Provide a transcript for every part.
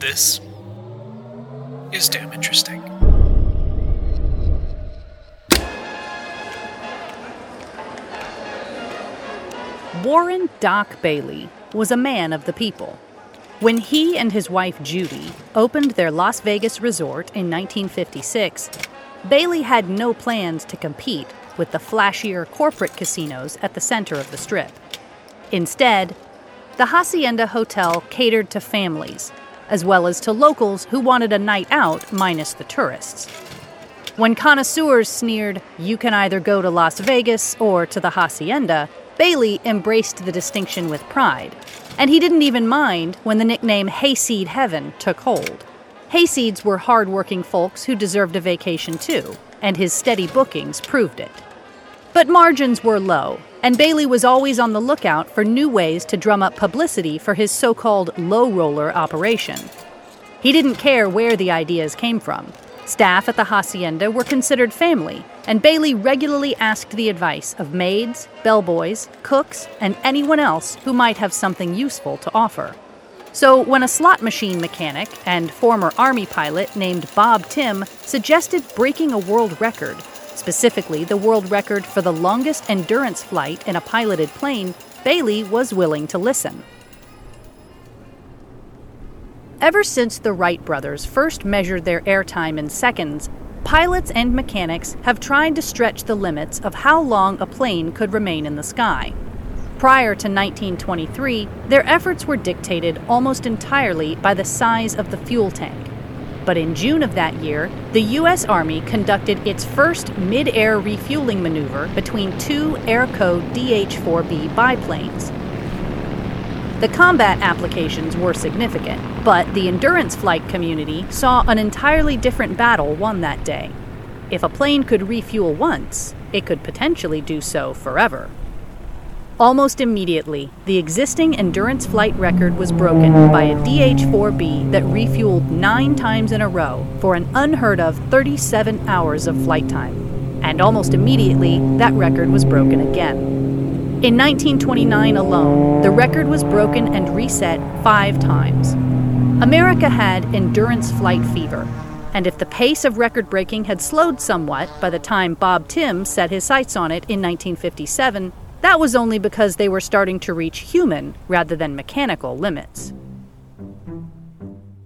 This is damn interesting. Warren Doc Bailey was a man of the people. When he and his wife Judy opened their Las Vegas resort in 1956, Bailey had no plans to compete with the flashier corporate casinos at the center of the strip. Instead, the Hacienda Hotel catered to families, as well as to locals who wanted a night out minus the tourists. When connoisseurs sneered, you can either go to Las Vegas or to the Hacienda, Bailey embraced the distinction with pride, and he didn't even mind when the nickname Hayseed Heaven took hold. Hayseeds were hard-working folks who deserved a vacation too, and his steady bookings proved it. But margins were low, and Bailey was always on the lookout for new ways to drum up publicity for his so called low roller operation. He didn't care where the ideas came from. Staff at the hacienda were considered family, and Bailey regularly asked the advice of maids, bellboys, cooks, and anyone else who might have something useful to offer. So, when a slot machine mechanic and former Army pilot named Bob Timm suggested breaking a world record, specifically the world record for the longest endurance flight in a piloted plane, Bailey was willing to listen. Ever since the Wright brothers first measured their airtime in seconds, pilots and mechanics have tried to stretch the limits of how long a plane could remain in the sky. Prior to 1923, their efforts were dictated almost entirely by the size of the fuel tank. But in June of that year, the U.S. Army conducted its first mid air refueling maneuver between two Airco DH 4B biplanes. The combat applications were significant, but the endurance flight community saw an entirely different battle won that day. If a plane could refuel once, it could potentially do so forever. Almost immediately, the existing endurance flight record was broken by a DH 4B that refueled nine times in a row for an unheard of 37 hours of flight time. And almost immediately, that record was broken again. In 1929 alone, the record was broken and reset five times. America had endurance flight fever, and if the pace of record breaking had slowed somewhat by the time Bob Timm set his sights on it in 1957, that was only because they were starting to reach human rather than mechanical limits.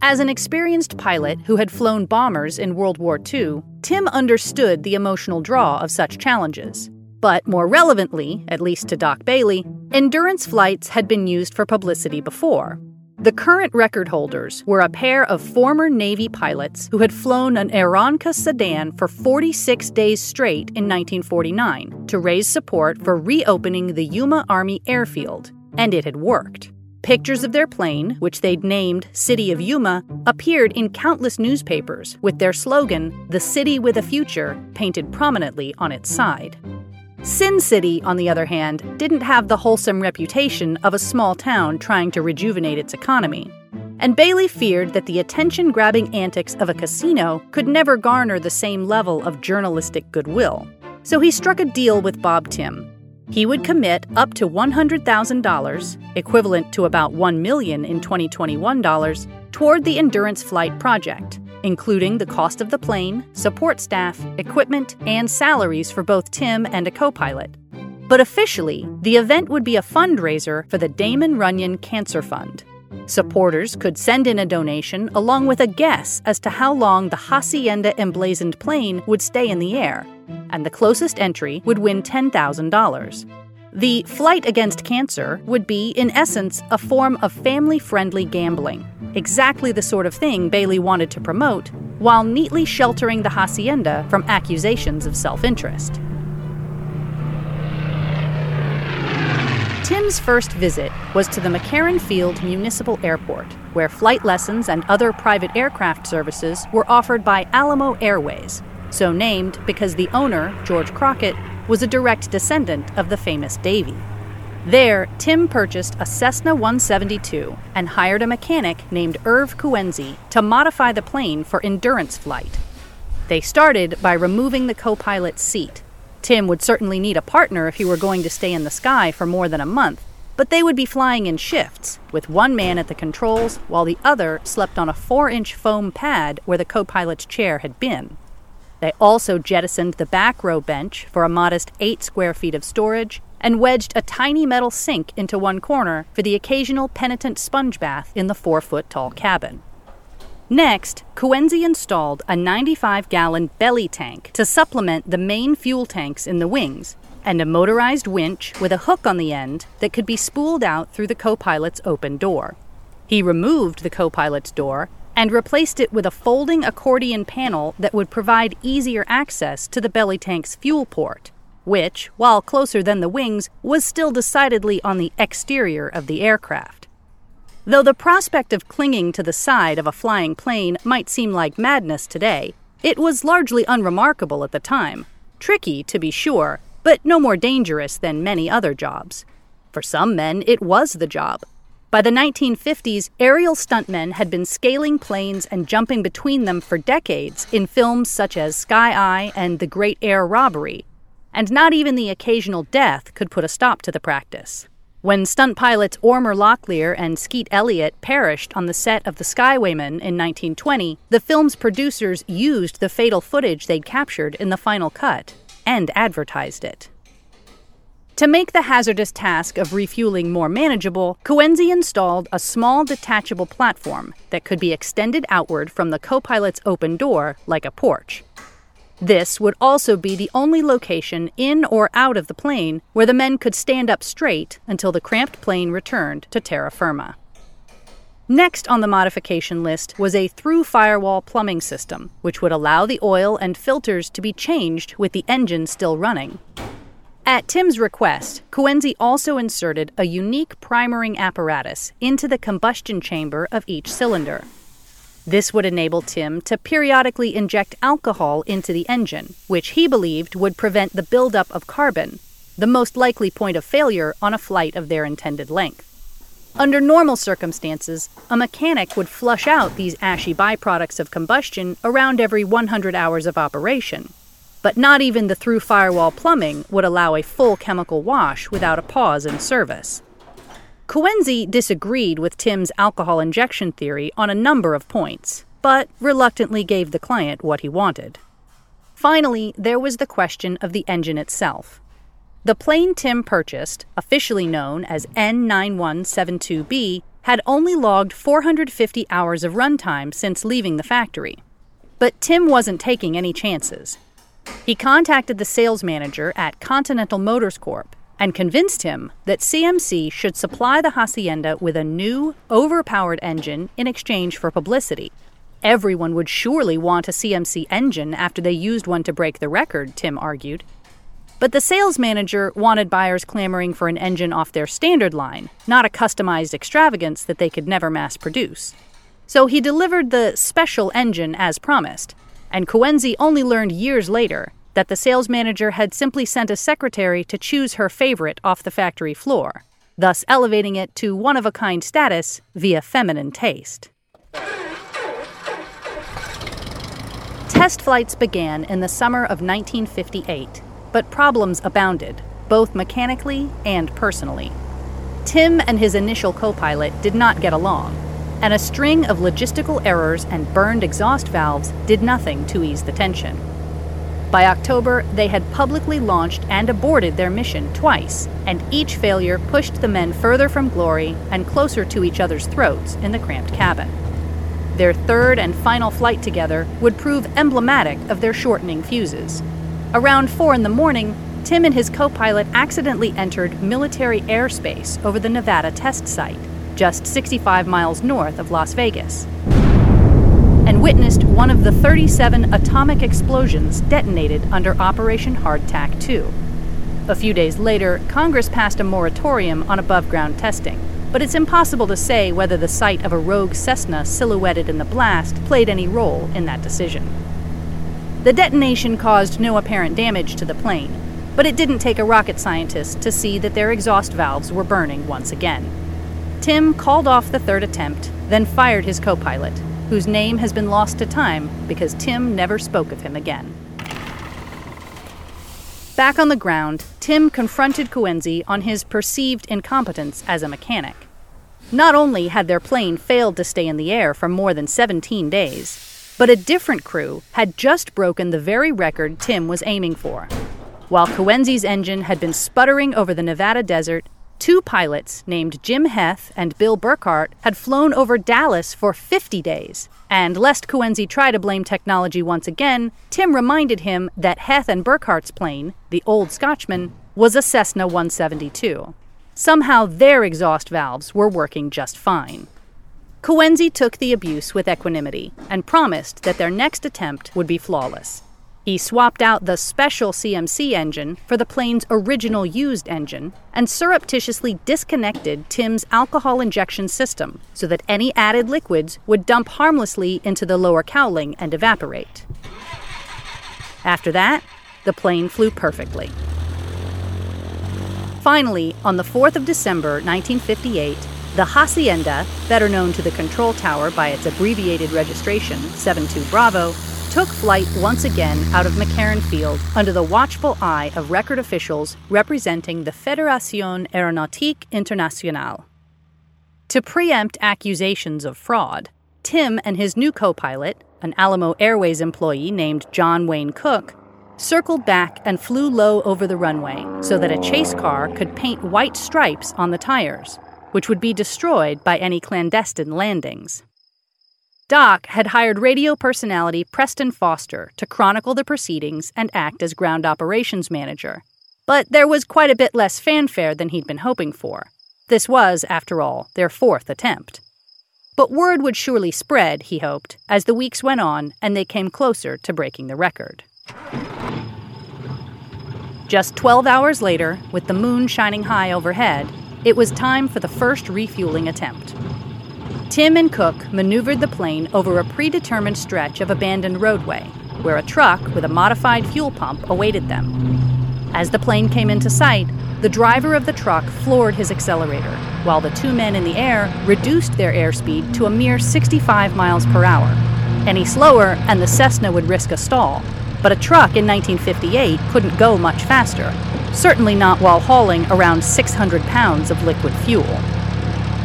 As an experienced pilot who had flown bombers in World War II, Timm understood the emotional draw of such challenges. But more relevantly, at least to Doc Bailey, endurance flights had been used for publicity before. The current record holders were a pair of former Navy pilots who had flown an Aeronca sedan for 46 days straight in 1949 to raise support for reopening the Yuma Army Airfield, and it had worked. Pictures of their plane, which they'd named City of Yuma, appeared in countless newspapers with their slogan, The City with a Future, painted prominently on its side. Sin City, on the other hand, didn't have the wholesome reputation of a small town trying to rejuvenate its economy. And Bailey feared that the attention grabbing antics of a casino could never garner the same level of journalistic goodwill. So he struck a deal with Bob Timm. He would commit up to $100,000, equivalent to about $1 million in 2021 dollars, toward the Endurance Flight project including the cost of the plane, support staff, equipment, and salaries for both Timm and a co pilot. But officially, the event would be a fundraiser for the Damon Runyon Cancer Fund. Supporters could send in a donation along with a guess as to how long the Hacienda emblazoned plane would stay in the air, and the closest entry would win $10,000. The Flight Against Cancer would be, in essence, a form of family friendly gambling, exactly the sort of thing Bailey wanted to promote, while neatly sheltering the hacienda from accusations of self interest. Timm's first visit was to the McCarran Field Municipal Airport, where flight lessons and other private aircraft services were offered by Alamo Airways, so named because the owner, George Crockett, was a direct descendant of the famous Davy. There, Timm purchased a Cessna 172 and hired a mechanic named Irv Kuenzi to modify the plane for endurance flight. They started by removing the co pilot's seat. Timm would certainly need a partner if he were going to stay in the sky for more than a month, but they would be flying in shifts, with one man at the controls while the other slept on a 4 inch foam pad where the co pilot's chair had been. They also jettisoned the back row bench for a modest 8 square feet of storage and wedged a tiny metal sink into one corner for the occasional penitent sponge bath in the 4 foot tall cabin. Next, Kuenzi installed a 95 gallon belly tank to supplement the main fuel tanks in the wings and a motorized winch with a hook on the end that could be spooled out through the co pilot's open door. He removed the co pilot's door and replaced it with a folding accordion panel that would provide easier access to the belly tank's fuel port, which, while closer than the wings, was still decidedly on the exterior of the aircraft. Though the prospect of clinging to the side of a flying plane might seem like madness today, it was largely unremarkable at the time. Tricky, to be sure, but no more dangerous than many other jobs. For some men, it was the job. By the 1950s, aerial stuntmen had been scaling planes and jumping between them for decades in films such as Sky Eye and The Great Air Robbery, and not even the occasional death could put a stop to the practice. When stunt pilots Ormer Locklear and Skeet Elliott perished on the set of The Skywayman in 1920, the film's producers used the fatal footage they'd captured in the final cut and advertised it. To make the hazardous task of refueling more manageable, Kuenzi installed a small detachable platform that could be extended outward from the co pilot's open door like a porch. This would also be the only location in or out of the plane where the men could stand up straight until the cramped plane returned to terra firma. Next on the modification list was a through firewall plumbing system, which would allow the oil and filters to be changed with the engine still running. At Timm's request, Kuenzi also inserted a unique primering apparatus into the combustion chamber of each cylinder. This would enable Timm to periodically inject alcohol into the engine, which he believed would prevent the buildup of carbon, the most likely point of failure on a flight of their intended length. Under normal circumstances, a mechanic would flush out these ashy byproducts of combustion around every 100 hours of operation. But not even the through firewall plumbing would allow a full chemical wash without a pause in service. Kuenzi disagreed with Timm's alcohol injection theory on a number of points, but reluctantly gave the client what he wanted. Finally, there was the question of the engine itself. The plane Timm purchased, officially known as N9172B, had only logged 450 hours of runtime since leaving the factory. But Timm wasn't taking any chances. He contacted the sales manager at Continental Motors Corp and convinced him that CMC should supply the Hacienda with a new, overpowered engine in exchange for publicity. Everyone would surely want a CMC engine after they used one to break the record, Timm argued. But the sales manager wanted buyers clamoring for an engine off their standard line, not a customized extravagance that they could never mass produce. So he delivered the special engine as promised, and Kuenzi only learned years later that the sales manager had simply sent a secretary to choose her favorite off the factory floor, thus elevating it to one of a kind status via feminine taste. Test flights began in the summer of 1958 but problems abounded, both mechanically and personally. Timm and his initial co pilot did not get along, and a string of logistical errors and burned exhaust valves did nothing to ease the tension. By October, they had publicly launched and aborted their mission twice, and each failure pushed the men further from glory and closer to each other's throats in the cramped cabin. Their third and final flight together would prove emblematic of their shortening fuses. Around 4 in the morning, Timm and his co pilot accidentally entered military airspace over the Nevada test site, just 65 miles north of Las Vegas, and witnessed one of the 37 atomic explosions detonated under Operation Hardtack 2. A few days later, Congress passed a moratorium on above ground testing, but it's impossible to say whether the sight of a rogue Cessna silhouetted in the blast played any role in that decision. The detonation caused no apparent damage to the plane, but it didn't take a rocket scientist to see that their exhaust valves were burning once again. Timm called off the third attempt, then fired his co pilot, whose name has been lost to time because Timm never spoke of him again. Back on the ground, Timm confronted Kuenzi on his perceived incompetence as a mechanic. Not only had their plane failed to stay in the air for more than 17 days, but a different crew had just broken the very record Timm was aiming for. While Kuenzi's engine had been sputtering over the Nevada desert, two pilots named Jim Heth and Bill Burkhart had flown over Dallas for 50 days. And lest Kuenzi try to blame technology once again, Timm reminded him that Heth and Burkhart's plane, the Old Scotchman, was a Cessna 172. Somehow their exhaust valves were working just fine. Kuenzi took the abuse with equanimity and promised that their next attempt would be flawless. He swapped out the special CMC engine for the plane's original used engine and surreptitiously disconnected Timm's alcohol injection system so that any added liquids would dump harmlessly into the lower cowling and evaporate. After that, the plane flew perfectly. Finally, on the 4th of December 1958, the Hacienda, better known to the control tower by its abbreviated registration, 72 Bravo, took flight once again out of McCarran Field under the watchful eye of record officials representing the Fédération Aéronautique Internationale. To preempt accusations of fraud, Timm and his new co pilot, an Alamo Airways employee named John Wayne Cook, circled back and flew low over the runway so that a chase car could paint white stripes on the tires, which would be destroyed by any clandestine landings. Doc had hired radio personality Preston Foster to chronicle the proceedings and act as ground operations manager. But there was quite a bit less fanfare than he'd been hoping for. This was, after all, their fourth attempt. But word would surely spread, he hoped, as the weeks went on and they came closer to breaking the record. Just 12 hours later, with the moon shining high overhead, it was time for the first refueling attempt. Timm and Cook maneuvered the plane over a predetermined stretch of abandoned roadway, where a truck with a modified fuel pump awaited them. As the plane came into sight, the driver of the truck floored his accelerator, while the two men in the air reduced their airspeed to a mere 65 miles per hour. Any slower, and the Cessna would risk a stall. But a truck in 1958 couldn't go much faster, certainly not while hauling around 600 pounds of liquid fuel.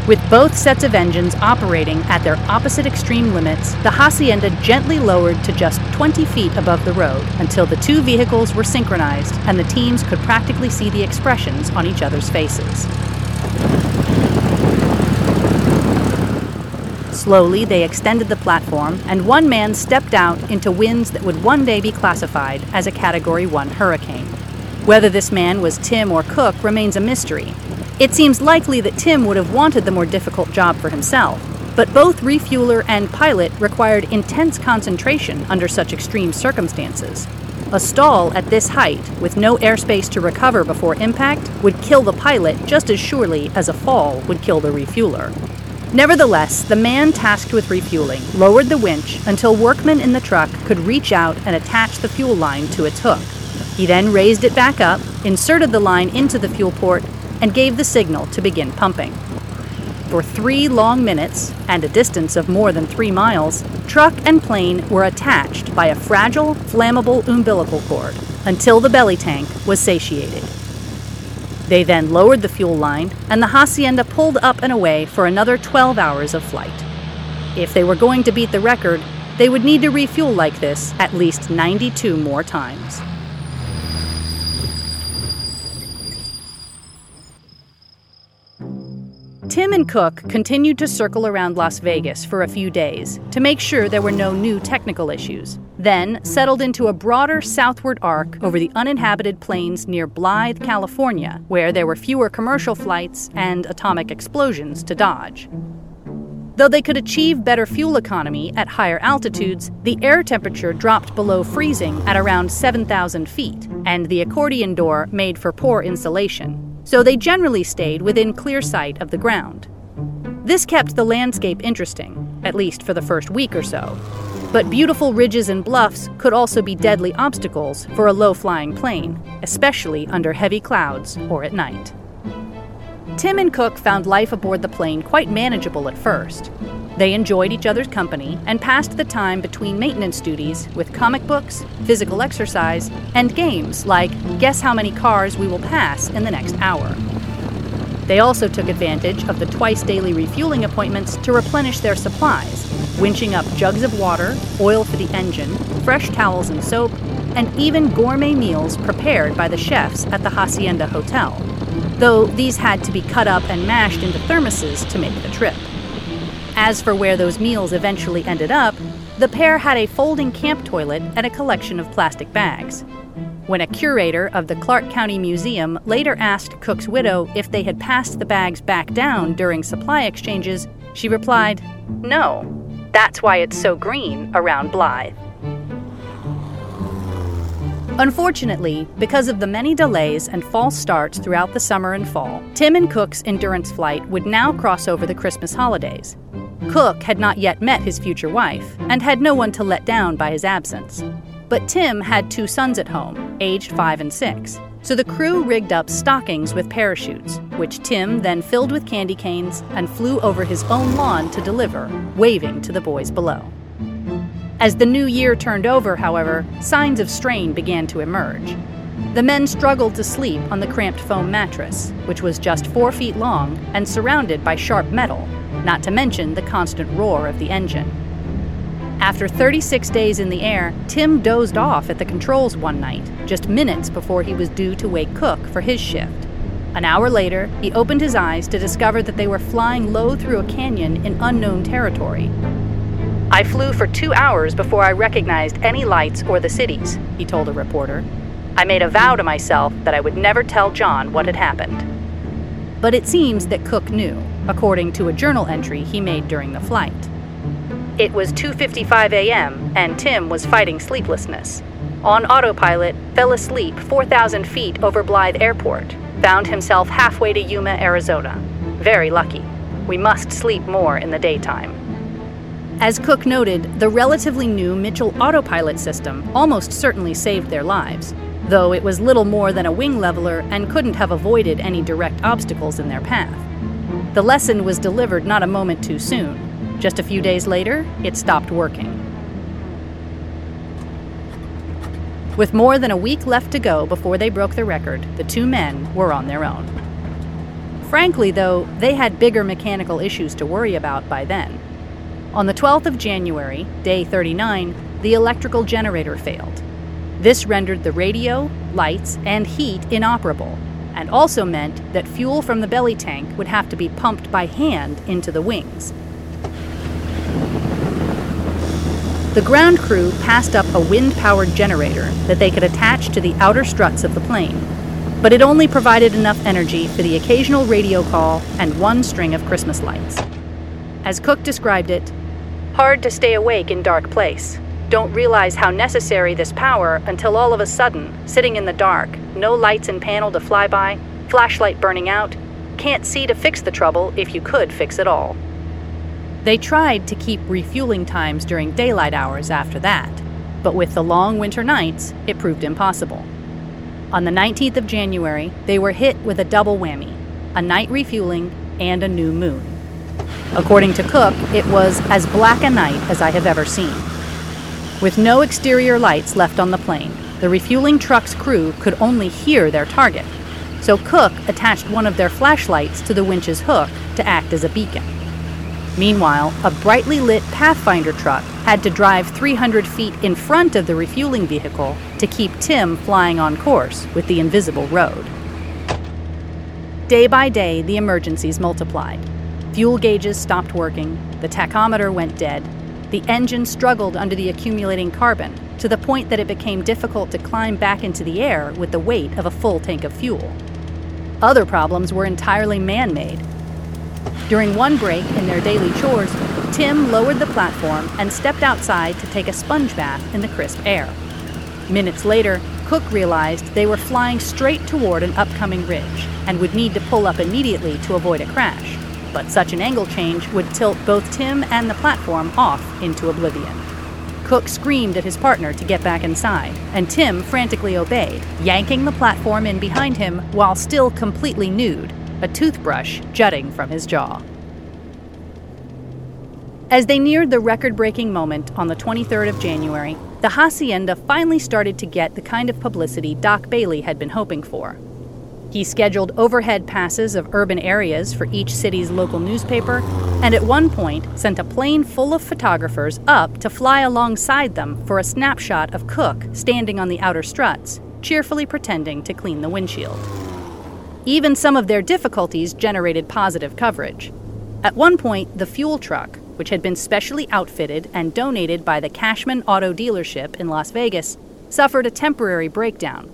With both sets of engines operating at their opposite extreme limits, the Hacienda gently lowered to just 20 feet above the road until the two vehicles were synchronized and the teams could practically see the expressions on each other's faces. Slowly, they extended the platform, and one man stepped out into winds that would one day be classified as a Category 1 hurricane. Whether this man was Timm or Cook remains a mystery, it seems likely that Timm would have wanted the more difficult job for himself, but both refueler and pilot required intense concentration under such extreme circumstances. A stall at this height, with no airspace to recover before impact, would kill the pilot just as surely as a fall would kill the refueler. Nevertheless, the man tasked with refueling lowered the winch until workmen in the truck could reach out and attach the fuel line to its hook. He then raised it back up, inserted the line into the fuel port, and gave the signal to begin pumping. For three long minutes, and a distance of more than three miles, truck and plane were attached by a fragile, flammable umbilical cord until the belly tank was satiated. They then lowered the fuel line, and the Hacienda pulled up and away for another 12 hours of flight. If they were going to beat the record, they would need to refuel like this at least 92 more times. And Cook continued to circle around Las Vegas for a few days to make sure there were no new technical issues, then settled into a broader southward arc over the uninhabited plains near Blythe, California, where there were fewer commercial flights and atomic explosions to dodge. Though they could achieve better fuel economy at higher altitudes, the air temperature dropped below freezing at around 7,000 feet, and the accordion door made for poor insulation, so they generally stayed within clear sight of the ground. This kept the landscape interesting, at least for the first week or so. But beautiful ridges and bluffs could also be deadly obstacles for a low flying plane, especially under heavy clouds or at night. Timm and Cook found life aboard the plane quite manageable at first. They enjoyed each other's company and passed the time between maintenance duties with comic books, physical exercise, and games like Guess How Many Cars We Will Pass in the Next Hour. They also took advantage of the twice daily refueling appointments to replenish their supplies, winching up jugs of water, oil for the engine, fresh towels and soap, and even gourmet meals prepared by the chefs at the Hacienda Hotel, though these had to be cut up and mashed into thermoses to make the trip. As for where those meals eventually ended up, the pair had a folding camp toilet and a collection of plastic bags. When a curator of the Clark County Museum later asked Cook's widow if they had passed the bags back down during supply exchanges, she replied, No. That's why it's so green around Blythe. Unfortunately, because of the many delays and false starts throughout the summer and fall, Timm and Cook's endurance flight would now cross over the Christmas holidays. Cook had not yet met his future wife and had no one to let down by his absence. But Timm had two sons at home, aged five and six, so the crew rigged up stockings with parachutes, which Timm then filled with candy canes and flew over his own lawn to deliver, waving to the boys below. As the new year turned over, however, signs of strain began to emerge. The men struggled to sleep on the cramped foam mattress, which was just four feet long and surrounded by sharp metal not to mention the constant roar of the engine. After 36 days in the air, Timm dozed off at the controls one night, just minutes before he was due to wake Cook for his shift. An hour later, he opened his eyes to discover that they were flying low through a canyon in unknown territory. I flew for two hours before I recognized any lights or the cities, he told a reporter. I made a vow to myself that I would never tell John what had happened. But it seems that Cook knew according to a journal entry he made during the flight. It was 2:55 a.m. and Timm was fighting sleeplessness. On autopilot, fell asleep 4,000 feet over Blythe Airport, found himself halfway to Yuma, Arizona. Very lucky. We must sleep more in the daytime. As Cook noted, the relatively new Mitchell autopilot system almost certainly saved their lives, though it was little more than a wing leveler and couldn't have avoided any direct obstacles in their path. The lesson was delivered not a moment too soon. Just a few days later, it stopped working. With more than a week left to go before they broke the record, the two men were on their own. Frankly, though, they had bigger mechanical issues to worry about by then. On the 12th of January, day 39, the electrical generator failed. This rendered the radio, lights, and heat inoperable, and also meant that fuel from the belly tank would have to be pumped by hand into the wings. The ground crew passed up a wind powered generator that they could attach to the outer struts of the plane, but it only provided enough energy for the occasional radio call and one string of Christmas lights. As Cook described it, hard to stay awake in dark place. Don't realize how necessary this power until all of a sudden, sitting in the dark, no lights in panel to fly by, flashlight burning out, can't see to fix the trouble if you could fix it all. They tried to keep refueling times during daylight hours after that, but with the long winter nights, it proved impossible. On the 19th of January, they were hit with a double whammy a night refueling and a new moon. According to Cook, it was as black a night as I have ever seen. With no exterior lights left on the plane, the refueling truck's crew could only hear their target, so Cook attached one of their flashlights to the winch's hook to act as a beacon. Meanwhile, a brightly lit Pathfinder truck had to drive 300 feet in front of the refueling vehicle to keep Timm flying on course with the invisible road. Day by day, the emergencies multiplied. Fuel gauges stopped working, the tachometer went dead, the engine struggled under the accumulating carbon to the point that it became difficult to climb back into the air with the weight of a full tank of fuel. Other problems were entirely man made. During one break in their daily chores, Timm lowered the platform and stepped outside to take a sponge bath in the crisp air. Minutes later, Cook realized they were flying straight toward an upcoming ridge and would need to pull up immediately to avoid a crash but such an angle change would tilt both Timm and the platform off into oblivion. Cook screamed at his partner to get back inside, and Timm frantically obeyed, yanking the platform in behind him while still completely nude, a toothbrush jutting from his jaw. As they neared the record breaking moment on the 23rd of January, the Hacienda finally started to get the kind of publicity Doc Bailey had been hoping for. He scheduled overhead passes of urban areas for each city's local newspaper, and at one point sent a plane full of photographers up to fly alongside them for a snapshot of Cook standing on the outer struts, cheerfully pretending to clean the windshield. Even some of their difficulties generated positive coverage. At one point, the fuel truck, which had been specially outfitted and donated by the Cashman Auto Dealership in Las Vegas, suffered a temporary breakdown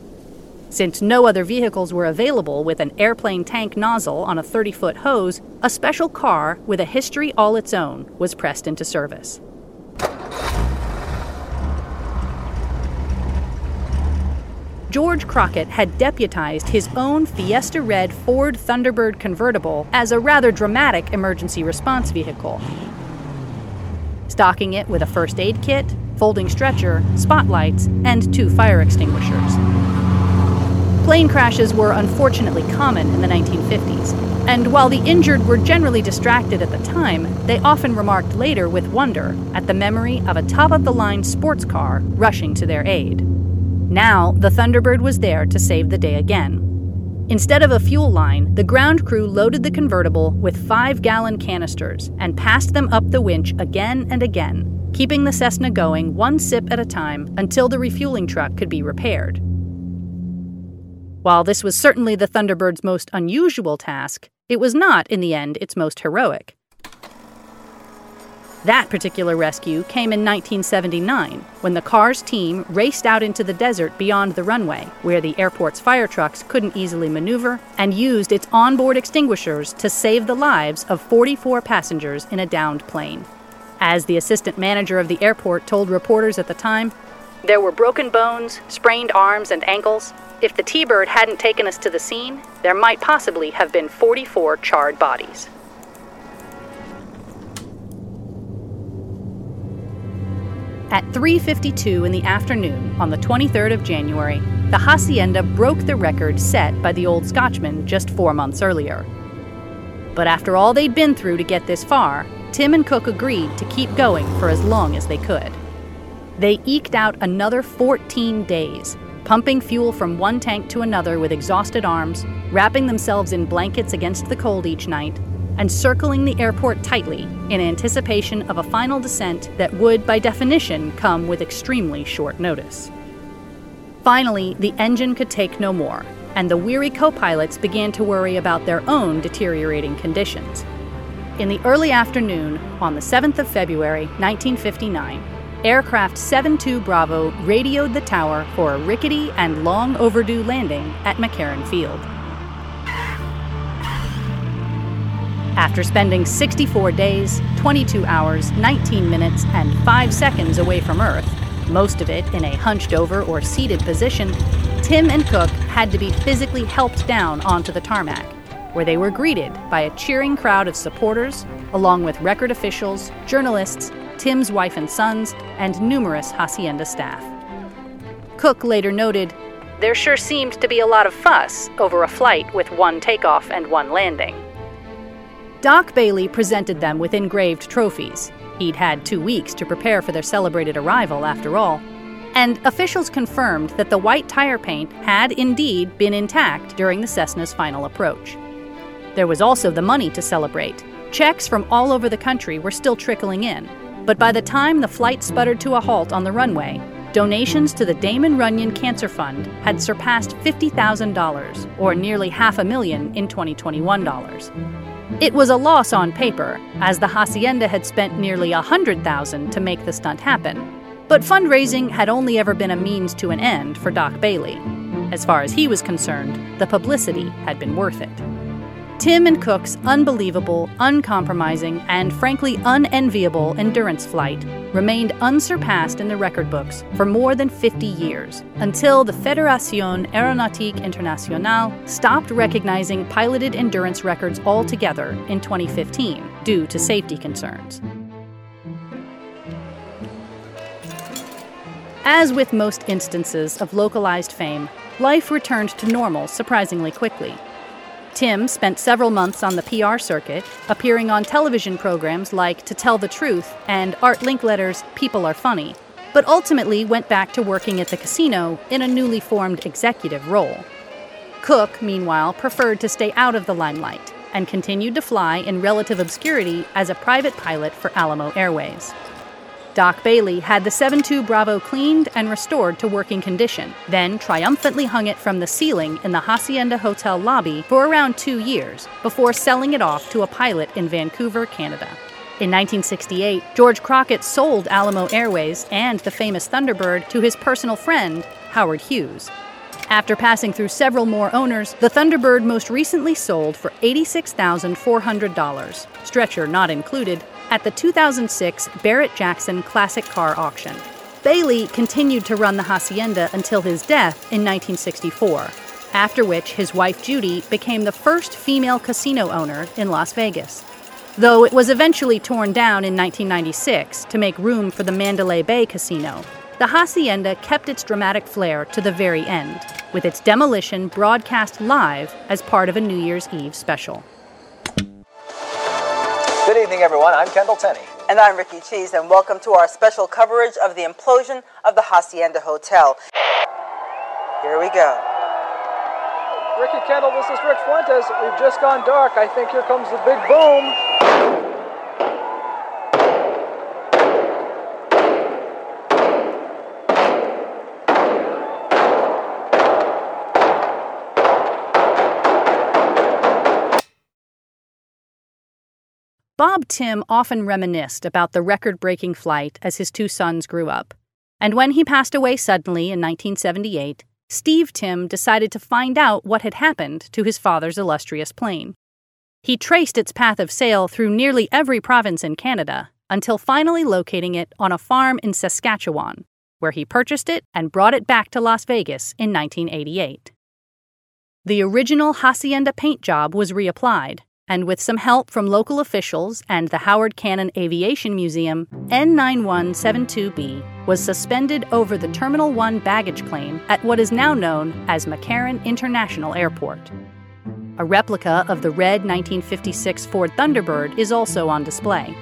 since no other vehicles were available with an airplane tank nozzle on a 30 foot hose, a special car with a history all its own was pressed into service. George Crockett had deputized his own Fiesta Red Ford Thunderbird convertible as a rather dramatic emergency response vehicle. Stocking it with a first aid kit, folding stretcher, spotlights, and two fire extinguishers. Plane crashes were unfortunately common in the 1950s, and while the injured were generally distracted at the time, they often remarked later with wonder at the memory of a top of the line sports car rushing to their aid. Now, the Thunderbird was there to save the day again. Instead of a fuel line, the ground crew loaded the convertible with five gallon canisters and passed them up the winch again and again, keeping the Cessna going one sip at a time until the refueling truck could be repaired. While this was certainly the Thunderbird's most unusual task, it was not, in the end, its most heroic. That particular rescue came in 1979 when the car's team raced out into the desert beyond the runway, where the airport's fire trucks couldn't easily maneuver, and used its onboard extinguishers to save the lives of 44 passengers in a downed plane. As the assistant manager of the airport told reporters at the time, there were broken bones, sprained arms and ankles, if the T Bird hadn't taken us to the scene, there might possibly have been 44 charred bodies. At 3:52 in the afternoon on the 23rd of January, the hacienda broke the record set by the old Scotchman just 4 months earlier. But after all they'd been through to get this far, Timm and Cook agreed to keep going for as long as they could. They eked out another 14 days, pumping fuel from one tank to another with exhausted arms, wrapping themselves in blankets against the cold each night, and circling the airport tightly in anticipation of a final descent that would, by definition, come with extremely short notice. Finally, the engine could take no more, and the weary co pilots began to worry about their own deteriorating conditions. In the early afternoon, on the 7th of February, 1959, Aircraft 72 Bravo radioed the tower for a rickety and long overdue landing at McCarran Field. After spending 64 days, 22 hours, 19 minutes, and 5 seconds away from Earth, most of it in a hunched over or seated position, Timm and Cook had to be physically helped down onto the tarmac, where they were greeted by a cheering crowd of supporters, along with record officials, journalists, Timm's wife and sons, and numerous hacienda staff. Cook later noted, There sure seemed to be a lot of fuss over a flight with one takeoff and one landing. Doc Bailey presented them with engraved trophies. He'd had two weeks to prepare for their celebrated arrival, after all. And officials confirmed that the white tire paint had indeed been intact during the Cessna's final approach. There was also the money to celebrate. Checks from all over the country were still trickling in, but by the time the flight sputtered to a halt on the runway, donations to the Damon Runyon Cancer Fund had surpassed $50,000, or nearly half a million in 2021 dollars. It was a loss on paper, as the hacienda had spent nearly 100,000 to make the stunt happen. But fundraising had only ever been a means to an end for Doc Bailey. As far as he was concerned, the publicity had been worth it. Timm and Cook's unbelievable, uncompromising, and frankly unenviable endurance flight remained unsurpassed in the record books for more than 50 years, until the Fédération Aéronautique Internationale stopped recognizing piloted endurance records altogether in 2015 due to safety concerns. As with most instances of localized fame, life returned to normal surprisingly quickly Timm spent several months on the PR circuit, appearing on television programs like To Tell the Truth and Art Linkletter's People Are Funny, but ultimately went back to working at the casino in a newly formed executive role. Cook, meanwhile, preferred to stay out of the limelight and continued to fly in relative obscurity as a private pilot for Alamo Airways. Doc Bailey had the 72 Bravo cleaned and restored to working condition, then triumphantly hung it from the ceiling in the Hacienda Hotel lobby for around two years before selling it off to a pilot in Vancouver, Canada. In 1968, George Crockett sold Alamo Airways and the famous Thunderbird to his personal friend, Howard Hughes. After passing through several more owners, the Thunderbird most recently sold for $86,400, stretcher not included, at the 2006 Barrett Jackson Classic Car Auction. Bailey continued to run the hacienda until his death in 1964, after which his wife Judy became the first female casino owner in Las Vegas. Though it was eventually torn down in 1996 to make room for the Mandalay Bay Casino, the hacienda kept its dramatic flair to the very end, with its demolition broadcast live as part of a New Year's Eve special. Good evening, everyone. I'm Kendall Tenney. And I'm Ricky Cheese, and welcome to our special coverage of the implosion of the Hacienda Hotel. Here we go. Ricky Kendall, this is Rick Fuentes. We've just gone dark. I think here comes the big boom. Bob Timm often reminisced about the record breaking flight as his two sons grew up. And when he passed away suddenly in 1978, Steve Timm decided to find out what had happened to his father's illustrious plane. He traced its path of sale through nearly every province in Canada until finally locating it on a farm in Saskatchewan, where he purchased it and brought it back to Las Vegas in 1988. The original Hacienda paint job was reapplied, and with some help from local officials and the Howard Cannon Aviation Museum, N9172B was suspended over the Terminal 1 baggage claim at what is now known as McCarran International Airport. A replica of the red 1956 Ford Thunderbird is also on display.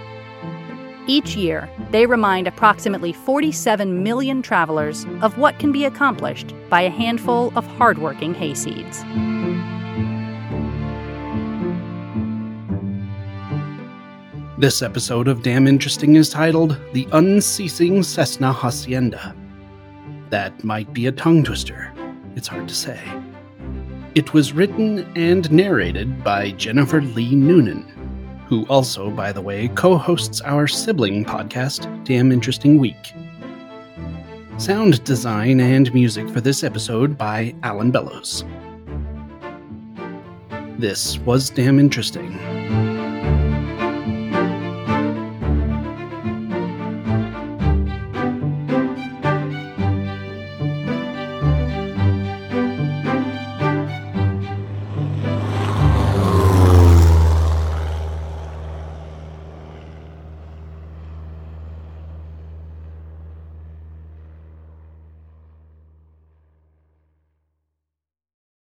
Each year, they remind approximately 47 million travelers of what can be accomplished by a handful of hardworking hayseeds. This episode of Damn Interesting is titled The Unceasing Cessna Hacienda. That might be a tongue twister. It's hard to say. It was written and narrated by Jennifer Lee Noonan, who also, by the way, co hosts our sibling podcast, Damn Interesting Week. Sound design and music for this episode by Alan Bellows. This was Damn Interesting.